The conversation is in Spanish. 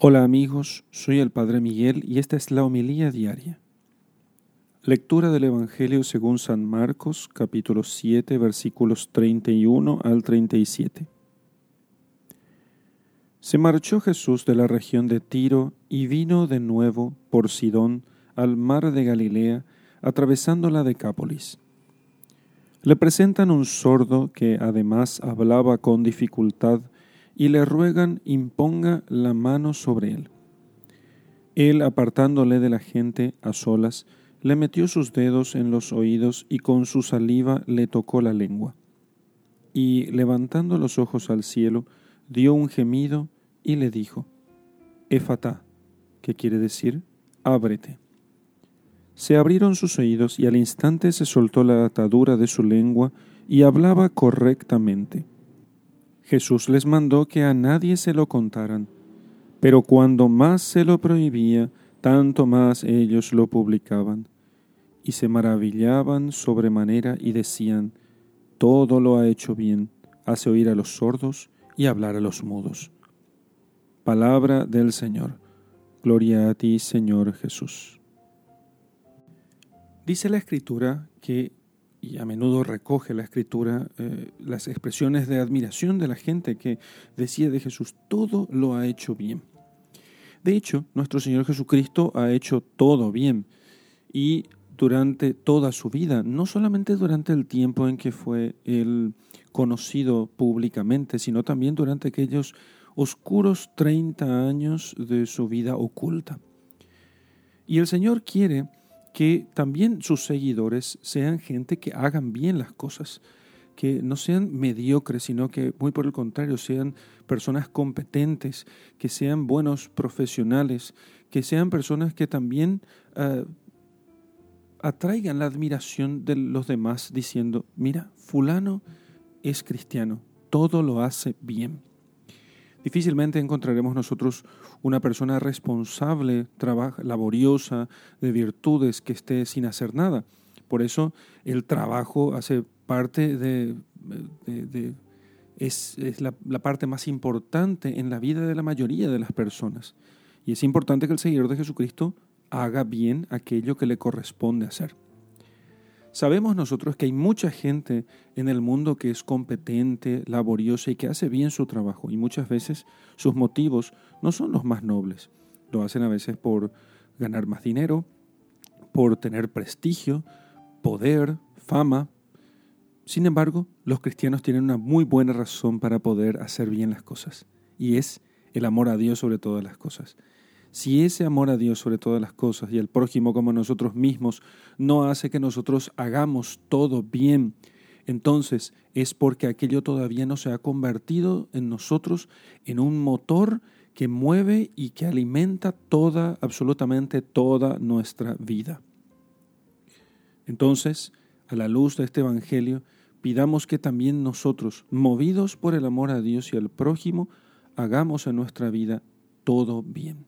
Hola amigos, soy el Padre Miguel y esta es la homilía diaria. Lectura del Evangelio según San Marcos, capítulo 7, versículos 31 al 37. Se marchó Jesús de la región de Tiro y vino de nuevo por Sidón al mar de Galilea, atravesando la Decápolis. Le presentan un sordo que además hablaba con dificultad y le ruegan imponga la mano sobre él. Él, apartándole de la gente a solas, le metió sus dedos en los oídos y con su saliva le tocó la lengua. Y levantando los ojos al cielo, dio un gemido y le dijo, Éfata, que quiere decir, ábrete. Se abrieron sus oídos y al instante se soltó la atadura de su lengua y hablaba correctamente. Jesús les mandó que a nadie se lo contaran, pero cuando más se lo prohibía, tanto más ellos lo publicaban, y se maravillaban sobremanera y decían, todo lo ha hecho bien, hace oír a los sordos y hablar a los mudos. Palabra del Señor. Gloria a ti, Señor Jesús. Dice la Escritura que y a menudo recoge la escritura eh, las expresiones de admiración de la gente que decía de Jesús, todo lo ha hecho bien. De hecho, nuestro Señor Jesucristo ha hecho todo bien y durante toda su vida, no solamente durante el tiempo en que fue él conocido públicamente, sino también durante aquellos oscuros 30 años de su vida oculta. Y el Señor quiere que también sus seguidores sean gente que hagan bien las cosas, que no sean mediocres, sino que muy por el contrario sean personas competentes, que sean buenos profesionales, que sean personas que también ah, atraigan la admiración de los demás diciendo, mira, fulano es cristiano, todo lo hace bien. Difícilmente encontraremos nosotros una persona responsable, laboriosa, de virtudes, que esté sin hacer nada. Por eso el trabajo hace parte de, es, la, la, parte más importante en la vida de la mayoría de las personas. Y es importante que el seguidor de Jesucristo haga bien aquello que le corresponde hacer. Sabemos nosotros que hay mucha gente en el mundo que es competente, laboriosa y que hace bien su trabajo y muchas veces sus motivos no son los más nobles. Lo hacen a veces por ganar más dinero, por tener prestigio, poder, fama. Sin embargo, los cristianos tienen una muy buena razón para poder hacer bien las cosas y es el amor a Dios sobre todas las cosas. Si ese amor a Dios sobre todas las cosas y al prójimo como nosotros mismos no hace que nosotros hagamos todo bien, entonces es porque aquello todavía no se ha convertido en nosotros en un motor que mueve y que alimenta toda, absolutamente toda nuestra vida. Entonces, a la luz de este Evangelio, pidamos que también nosotros, movidos por el amor a Dios y al prójimo, hagamos en nuestra vida todo bien.